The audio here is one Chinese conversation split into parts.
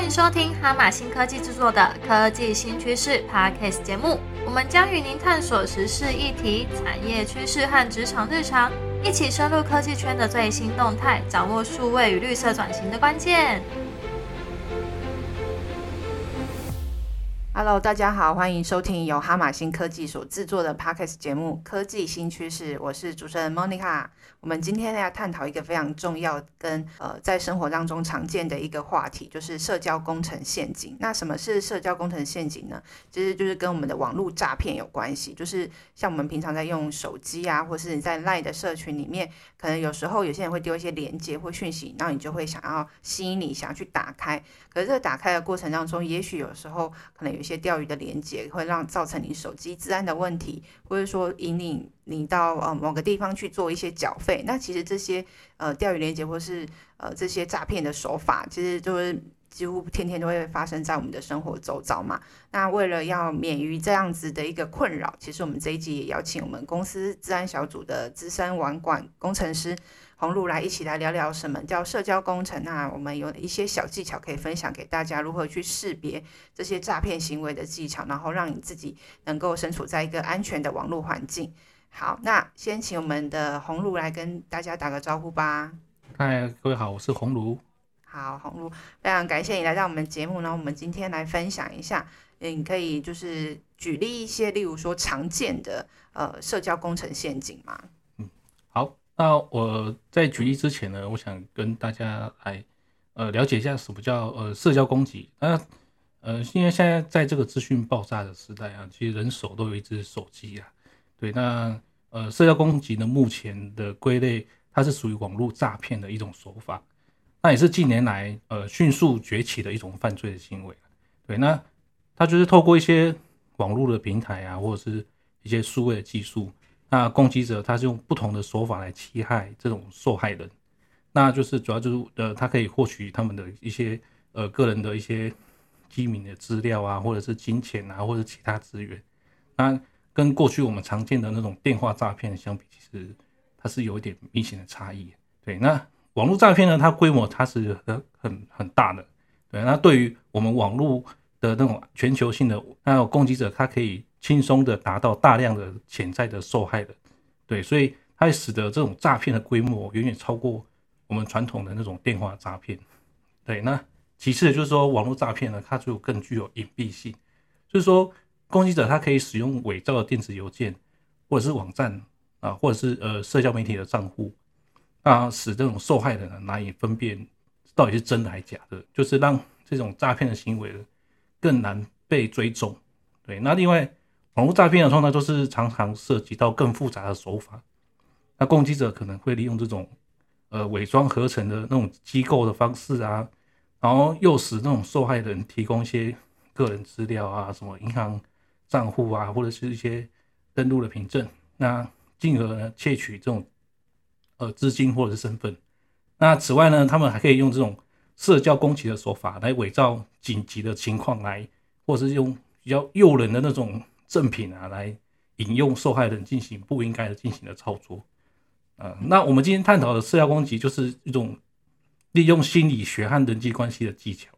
欢迎收听哈马新科技制作的科技新趋势 Podcast 节目。我们将与您探索时事议题、产业趋势和职场日常，一起深入科技圈的最新动态，掌握数位与绿色转型的关键。Hello，大家好，欢迎收听由哈马新科技所制作的 Podcast 节目《科技新趋势》，我是主持人 Monica。我们今天要探讨一个非常重要跟呃在生活当中常见的一个话题，就是社交工程陷阱。那什么是社交工程陷阱呢？其实就是跟我们的网络诈骗有关系。就是像我们平常在用手机啊，或是你在 Line 的社群里面，可能有时候有些人会丢一些连接或讯息，然后你就会想要吸引你想要去打开。可是这个打开的过程当中，也许有时候可能有些些钓鱼的连接，会让造成你手机治安的问题，或者说引领你到呃某个地方去做一些缴费。那其实这些呃钓鱼连接或是呃这些诈骗的手法，其实就是几乎天天都会发生在我们的生活周遭嘛。那为了要免于这样子的一个困扰，其实我们这一集也邀请我们公司治安小组的资深网管工程师。红露来一起来聊聊什么叫社交工程那我们有一些小技巧可以分享给大家，如何去识别这些诈骗行为的技巧，然后让你自己能够身处在一个安全的网络环境。好，那先请我们的红露来跟大家打个招呼吧。嗨，各位好，我是红炉。好，红露，非常感谢你来到我们节目呢。我们今天来分享一下，你可以就是举例一些，例如说常见的呃社交工程陷阱吗？嗯，好。那我在举例之前呢，我想跟大家来呃了解一下什么叫呃社交攻击。那呃，因为现在在这个资讯爆炸的时代啊，其实人手都有一只手机啊。对，那呃社交攻击呢，目前的归类，它是属于网络诈骗的一种手法。那也是近年来呃迅速崛起的一种犯罪的行为。对，那它就是透过一些网络的平台啊，或者是一些数位的技术。那攻击者他是用不同的手法来欺害这种受害人，那就是主要就是呃，他可以获取他们的一些呃个人的一些机密的资料啊，或者是金钱啊，或者其他资源。那跟过去我们常见的那种电话诈骗相比，其实它是有一点明显的差异。对，那网络诈骗呢，它规模它是很很很大的。对，那对于我们网络的那种全球性的那攻击者，他可以。轻松的达到大量的潜在的受害的，对，所以它会使得这种诈骗的规模远远超过我们传统的那种电话诈骗，对。那其次就是说，网络诈骗呢，它就更具有隐蔽性，就是说，攻击者他可以使用伪造的电子邮件或者是网站啊，或者是呃社交媒体的账户啊，使这种受害人呢难以分辨到底是真的还是假的，就是让这种诈骗的行为更难被追踪。对，那另外。网络诈骗的时候呢，就是常常涉及到更复杂的手法，那攻击者可能会利用这种呃伪装合成的那种机构的方式啊，然后诱使那种受害人提供一些个人资料啊，什么银行账户啊，或者是一些登录的凭证，那进而呢窃取这种呃资金或者是身份。那此外呢，他们还可以用这种社交攻击的手法来伪造紧急的情况来，或者是用比较诱人的那种。赠品啊，来引诱受害人进行不应该的进行的操作，呃，那我们今天探讨的社交攻击就是一种利用心理学和人际关系的技巧，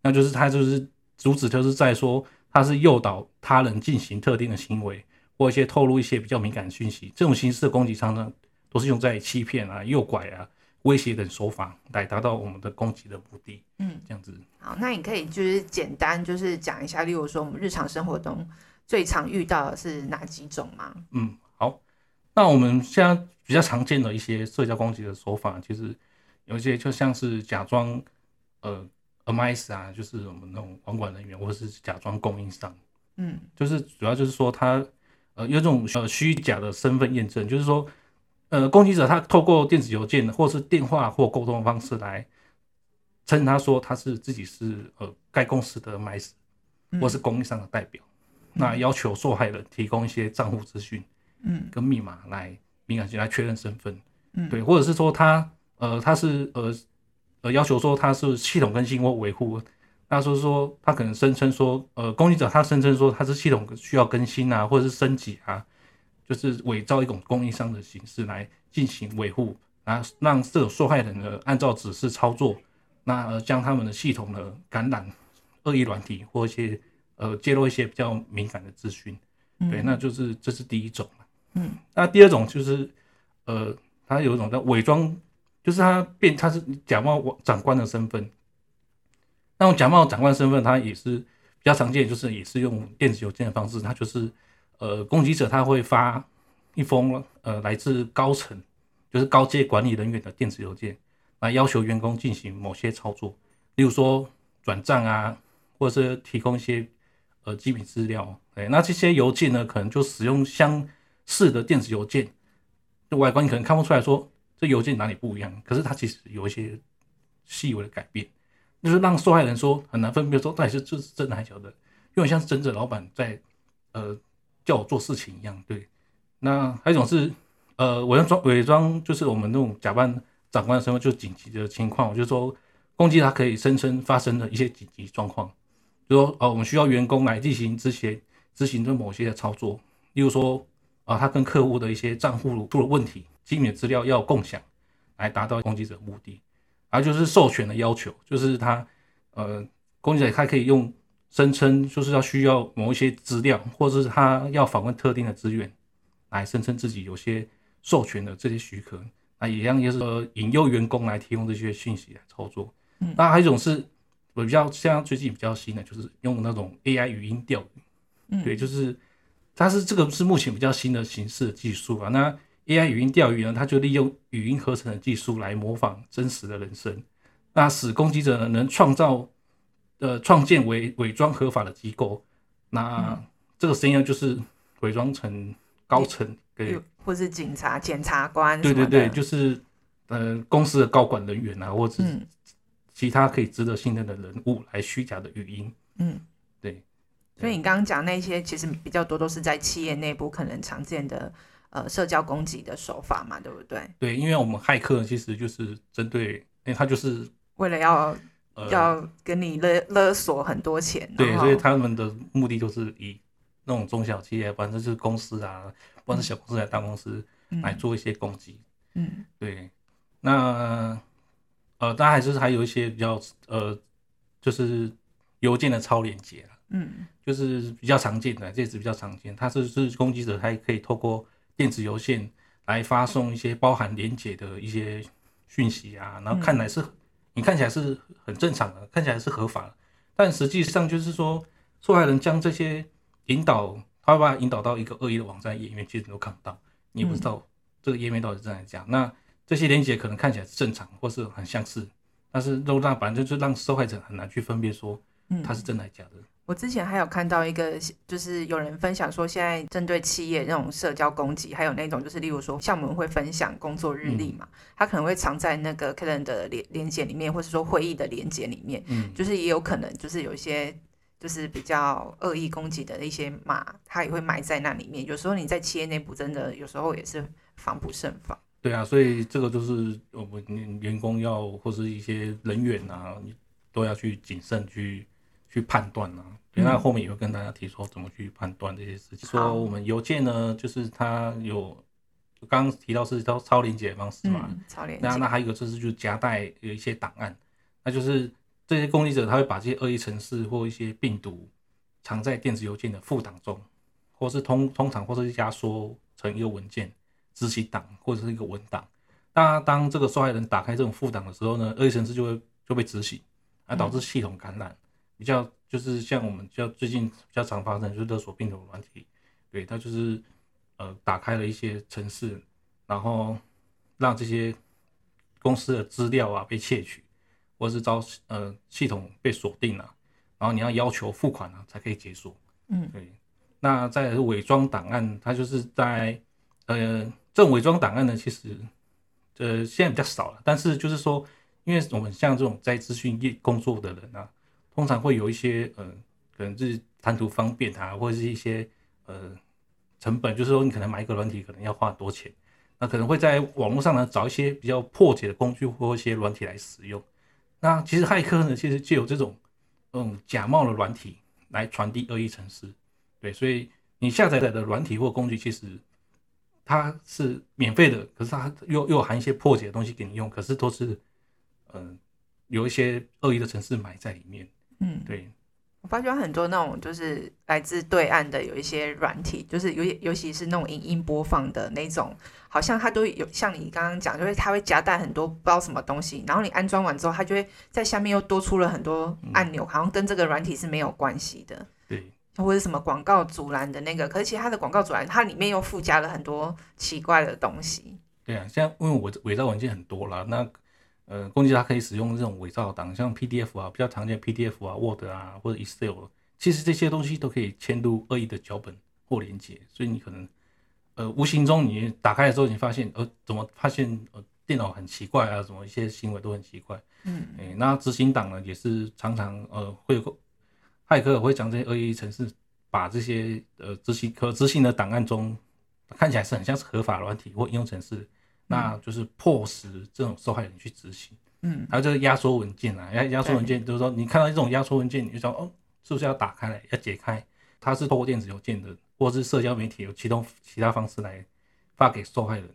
那就是他就是主旨就是在说他是诱导他人进行特定的行为，或一些透露一些比较敏感的讯息，这种形式的攻击常常都是用在欺骗啊、诱拐啊、威胁等手法来达到我们的攻击的目的。嗯，这样子。好，那你可以就是简单就是讲一下，例如说我们日常生活中。最常遇到的是哪几种吗？嗯，好，那我们现在比较常见的一些社交攻击的手法，其实有一些就像是假装呃 MIS 啊，就是我们那种网管人员，或者是假装供应商，嗯，就是主要就是说他呃有这种呃虚假的身份验证，就是说呃攻击者他透过电子邮件或是电话或沟通方式来称他说他是自己是呃该公司的 MIS 或是供应商的代表。那要求受害人提供一些账户资讯，嗯，跟密码来敏感性来确认身份，嗯，对，或者是说他呃他是呃呃要求说他是系统更新或维护，那说说他可能声称说呃攻击者他声称说他是系统需要更新啊或者是升级啊，就是伪造一种供应商的形式来进行维护，然后让这种受害人呢按照指示操作，那呃将他们的系统呢感染恶意软体或一些呃揭露一些比较敏感的资讯，对，那就是这是第一种。嗯，那第二种就是呃，他有一种叫伪装，就是他变他是假冒长官的身份，那种假冒长官身份，他也是比较常见，就是也是用电子邮件的方式，他就是呃攻击者他会发一封呃来自高层，就是高阶管理人员的电子邮件。来要求员工进行某些操作，例如说转账啊，或者是提供一些呃机密资料。哎，那这些邮件呢，可能就使用相似的电子邮件，就外观你可能看不出来说这邮件哪里不一样，可是它其实有一些细微的改变，就是让受害人说很难分辨说到底是这是真的还是假的，因为像是真正老板在呃叫我做事情一样。对，那还有一种是呃伪装伪装，就是我们那种假扮。长官的身份就紧急的情况，我就说攻击他可以声称发生的一些紧急状况，就说哦，我们需要员工来进行之前执行的某些的操作，例如说啊，他跟客户的一些账户出了问题，机密资料要共享，来达到攻击者目的，而就是授权的要求，就是他呃，攻击者他可以用声称就是要需要某一些资料，或者是他要访问特定的资源，来声称自己有些授权的这些许可。那一样也是说引诱员工来提供这些讯息来操作。嗯，那还有一种是我比较像最近比较新的，就是用那种 AI 语音钓鱼。嗯，对，就是它是这个是目前比较新的形式的技术啊。那 AI 语音钓鱼呢，它就利用语音合成的技术来模仿真实的人声，那使攻击者呢能创造呃创建伪伪装合法的机构。那这个声音就是伪装成高层。对，或是警察、检察官，对对对，就是呃公司的高管人员啊，或者其他可以值得信任的人物来虚假的语音。嗯，对。所以你刚刚讲那些，其实比较多都是在企业内部可能常见的呃社交攻击的手法嘛，对不对？对，因为我们骇客其实就是针对，因为他就是为了要要跟你勒勒索很多钱，对，所以他们的目的就是以那种中小企业，反正就是公司啊。不管是小公司还是大公司来做一些攻击，嗯，对，那呃，当然还是还有一些比较呃，就是邮件的超链接嗯，就是比较常见的，这是比较常见。它是是攻击者，他也可以透过电子邮件来发送一些包含连接的一些讯息啊，然后看来是你看起来是很正常的，看起来是合法的，但实际上就是说受害人将这些引导。他会把它引导到一个恶意的网站页面，其实你都看不到，你也不知道这个页面到底是真还是假。那这些连接可能看起来是正常，或是很相似，但是都让反正就是让受害者很难去分辨说，它是真的还是假的。我之前还有看到一个，就是有人分享说，现在针对企业那种社交攻击，还有那种就是例如说，像我们会分享工作日历嘛，它可能会藏在那个 Calendar 的连连接里面，或者说会议的连接里面，嗯，就是也有可能就是有一些。就是比较恶意攻击的一些码，它也会埋在那里面。有时候你在企业内部，真的有时候也是防不胜防。对啊，所以这个就是我们员工要或是一些人员啊，都要去谨慎去去判断啊。那后面也会跟大家提说怎么去判断这些事情。说我们邮件呢，就是它有刚刚提到是超超连接的方式嘛，超连。那那还有一个就是就是夹带有一些档案，那就是。这些攻击者他会把这些恶意程式或一些病毒藏在电子邮件的副档中，或是通通常或是压缩成一个文件执行档或者是一个文档。那当这个受害人打开这种副档的时候呢，恶意程式就会就被执行，而导致系统感染。比较就是像我们较最近比较常发生就是勒索病毒软体，对，它就是呃打开了一些城市，然后让这些公司的资料啊被窃取。或是遭呃系统被锁定了，然后你要要求付款啊才可以解锁。嗯，对。那再是伪装档案，它就是在呃这种伪装档案呢，其实呃现在比较少了。但是就是说，因为我们像这种在资讯业工作的人啊，通常会有一些呃可能就是贪图方便啊，或者是一些呃成本，就是说你可能买一个软体可能要花很多钱，那可能会在网络上呢找一些比较破解的工具或一些软体来使用。那其实骇客呢，其实就有这种，嗯，假冒的软体来传递恶意程式，对，所以你下载的软体或工具，其实它是免费的，可是它又又含一些破解的东西给你用，可是都是，嗯，有一些恶意的程式埋在里面。嗯，对，我发觉很多那种就是来自对岸的有一些软体，就是尤尤其是那种影音播放的那种，好像它都有像你刚刚讲，就是它会夹带很多不知道什么东西，然后你安装完之后，它就会在下面又多出了很多按钮，好像跟这个软体是没有关系的。对，或者什么广告阻拦的那个，可是其实它的广告阻拦，它里面又附加了很多奇怪的东西。对啊，像因为我伪造文件很多了，那呃，攻击它可以使用这种伪造档，像 PDF 啊，比较常见 PDF 啊、Word 啊或者 Excel，其实这些东西都可以嵌入恶意的脚本或连接，所以你可能呃无形中你打开的时候，你发现呃怎么发现呃电脑很奇怪啊，什么一些行为都很奇怪，嗯，哎，那执行档呢也是常常呃会有个骇客会将这些恶意程式把这些呃执行可执行的档案中看起来是很像是合法软体或应用程式。那就是迫使这种受害人去执行，嗯，还有这个压缩文件啊，压压缩文件就是说，你看到这种压缩文件，你就想哦，是不是要打开来，要解开？它是透过电子邮件的，或是社交媒体有启动其他方式来发给受害人。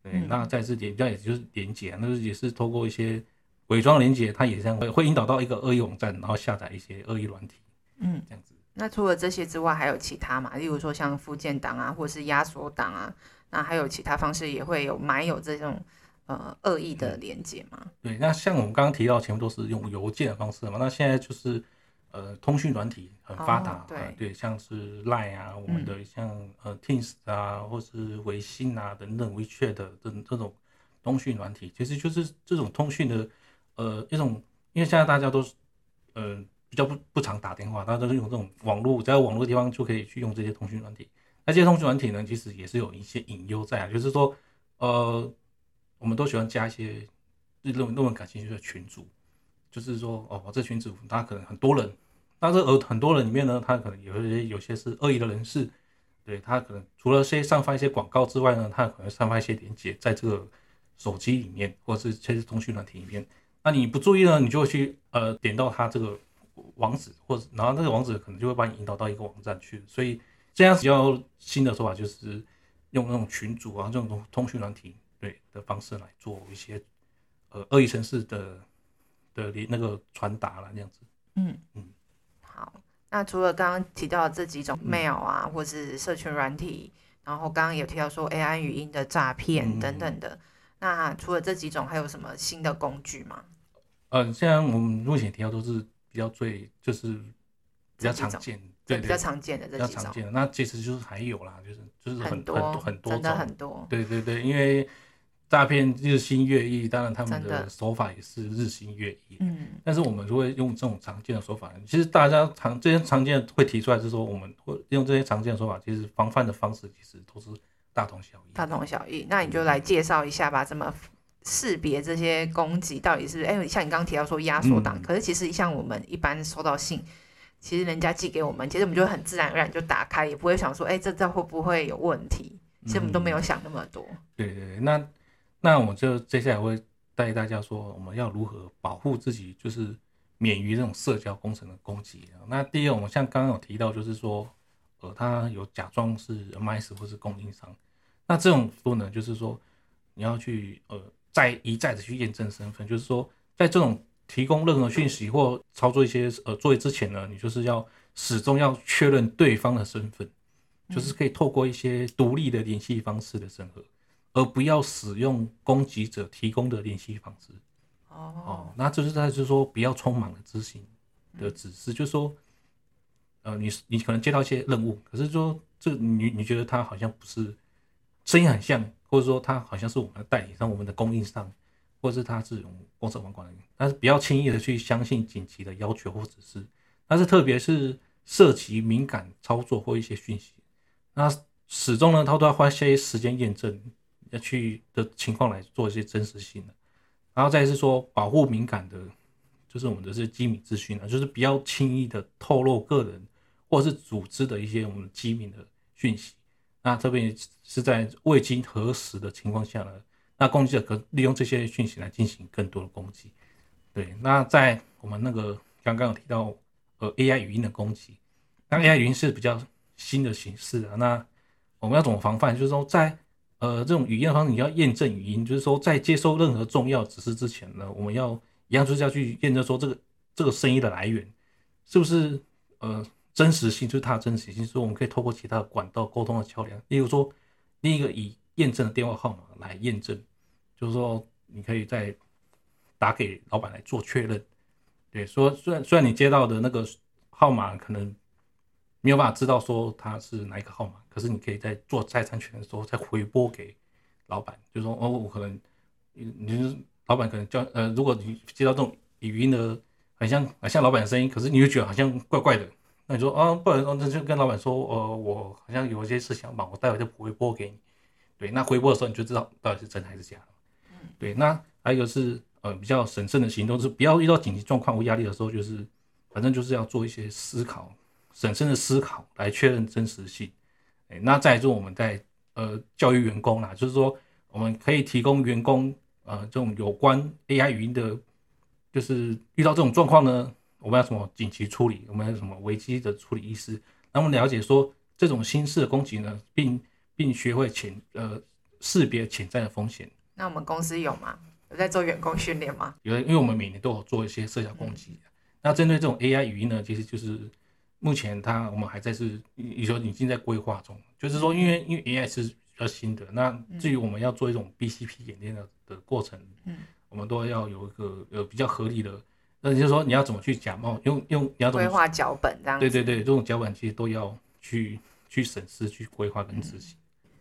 对，那再次连，这也就是连接，那也是透过一些伪装连接，它也这样会会引导到一个恶意网站，然后下载一些恶意软体，嗯，这样子。那除了这些之外，还有其他嘛？例如说像附件档啊，或者是压缩档啊。那还有其他方式也会有埋有这种呃恶意的连接吗？对，那像我们刚刚提到，全部都是用邮件的方式嘛。那现在就是呃通讯软体很发达，对对，像是 Line 啊，我们的像呃 Teams 啊，或是微信啊等等，WeChat 的这这种通讯软体，其实就是这种通讯的呃一种，因为现在大家都是呃比较不不常打电话，大家都是用这种网络，在网络地方就可以去用这些通讯软体。那这些通讯软体呢，其实也是有一些隐忧在啊，就是说，呃，我们都喜欢加一些论论文感兴趣的群组，就是说，哦，这群组他可能很多人，但是呃很多人里面呢，他可能有一些有些是恶意的人士，对他可能除了些散发一些广告之外呢，他可能散发一些链接在这个手机里面，或者是这些通讯软体里面，那你不注意呢，你就会去呃点到他这个网址，或者然后那个网址可能就会把你引导到一个网站去，所以。这样比较新的说法就是用那种群组啊，这种通讯软体对的方式来做一些呃恶意城市的的那个传达了，这样子。嗯嗯。好，那除了刚刚提到这几种 mail 啊，或是社群软体，然后刚刚有提到说 AI 语音的诈骗等等的，那除了这几种，还有什么新的工具吗？嗯，现在我们目前提到都是比较最就是比较常见。对，比较常见的这比较常见的那其实就是还有啦，就是就是很多很多真的很多。对对对，因为诈骗日新月异，当然他们的手法也是日新月异。嗯。但是我们如果用这种常见的手法，其实大家常这些常见会提出来，是说我们会用这些常见的手法，其实防范的方式其实都是大同小异。大同小异，那你就来介绍一下吧，怎么识别这些攻击到底是？哎，像你刚刚提到说压缩档，可是其实像我们一般收到信。其实人家寄给我们，其实我们就很自然而然就打开，也不会想说，哎，这这会不会有问题？其实我们都没有想那么多。对对对，那那我就接下来会带大家说，我们要如何保护自己，就是免于这种社交工程的攻击。那第二，我们像刚刚有提到，就是说，呃，他有假装是 MIS 或是供应商，那这种说呢，就是说你要去呃再一再的去验证身份，就是说在这种。提供任何讯息或操作一些呃作业之前呢，你就是要始终要确认对方的身份，就是可以透过一些独立的联系方式的审核，而不要使用攻击者提供的联系方式。哦，那就是在就是说不要匆忙的执行的指示，就是说，呃，你你可能接到一些任务，可是说这你你觉得他好像不是声音很像，或者说他好像是我们的代理商、我们的供应商。或是他这种公司网管理，但是不要轻易的去相信紧急的要求或者是，但是特别是涉及敏感操作或一些讯息，那始终呢，他都要花些时间验证，要去的情况来做一些真实性的，然后再是说保护敏感的，就是我们的这些机密资讯啊，就是不要轻易的透露个人或者是组织的一些我们机密的讯息，那这边是在未经核实的情况下呢。那攻击者可利用这些讯息来进行更多的攻击。对，那在我们那个刚刚有提到，呃，AI 语音的攻击，那 AI 语音是比较新的形式啊。那我们要怎么防范？就是说，在呃这种语音的方式，你要验证语音，就是说在接收任何重要指示之前呢，我们要一样就是要去验证说这个这个声音的来源是不是呃真实性，就是它的真实性，所以我们可以透过其他的管道沟通的桥梁，例如说另一个以验证的电话号码来验证，就是说你可以再打给老板来做确认。对，说虽然虽然你接到的那个号码可能没有办法知道说他是哪一个号码，可是你可以在做再三确认的时候再回拨给老板，就说哦，我可能你你老板可能叫呃，如果你接到这种语音的很像很像老板的声音，可是你又觉得好像怪怪的，那你说啊，不然那就跟老板说，呃，我好像有一些事想忙，我待会就回拨给你。对，那回拨的时候你就知道到底是真还是假了。对，那还有一个是。呃，比较审慎的行动是不要遇到紧急状况或压力的时候，就是反正就是要做一些思考，审慎的思考来确认真实性。哎，那再就我们在呃教育员工啦，就是说我们可以提供员工呃这种有关 AI 语音的，就是遇到这种状况呢，我们要什么紧急处理，我们要什么危机的处理意识，让我们了解说这种新式的攻击呢，并并学会潜呃识别潜在的风险。那我们公司有吗？有在做员工训练吗？有，因为我们每年都有做一些社交攻击。那针对这种 AI 语音呢，其实就是目前它我们还在是，你说已经在规划中。就是说，因为因为 AI 是比较新的，那至于我们要做一种 BCP 演练的的过程，嗯，我们都要有一个呃比较合理的，那就是说你要怎么去假冒，用用你要怎么规划脚本这样。对对对，这种脚本其实都要去去审视、去规划跟执行。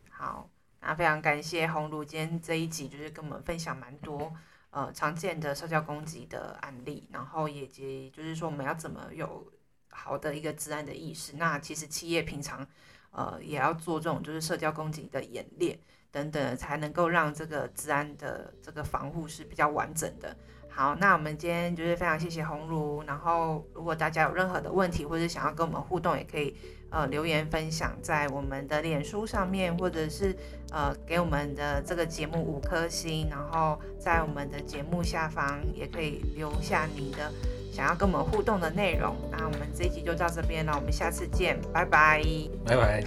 好。那非常感谢红茹今天这一集就是跟我们分享蛮多呃常见的社交攻击的案例，然后也及就是说我们要怎么有好的一个治安的意识。那其实企业平常呃也要做这种就是社交攻击的演练等等，才能够让这个治安的这个防护是比较完整的。好，那我们今天就是非常谢谢红茹，然后如果大家有任何的问题或者想要跟我们互动，也可以呃留言分享在我们的脸书上面，或者是呃给我们的这个节目五颗星，然后在我们的节目下方也可以留下你的想要跟我们互动的内容。那我们这一集就到这边了，我们下次见，拜拜，拜拜。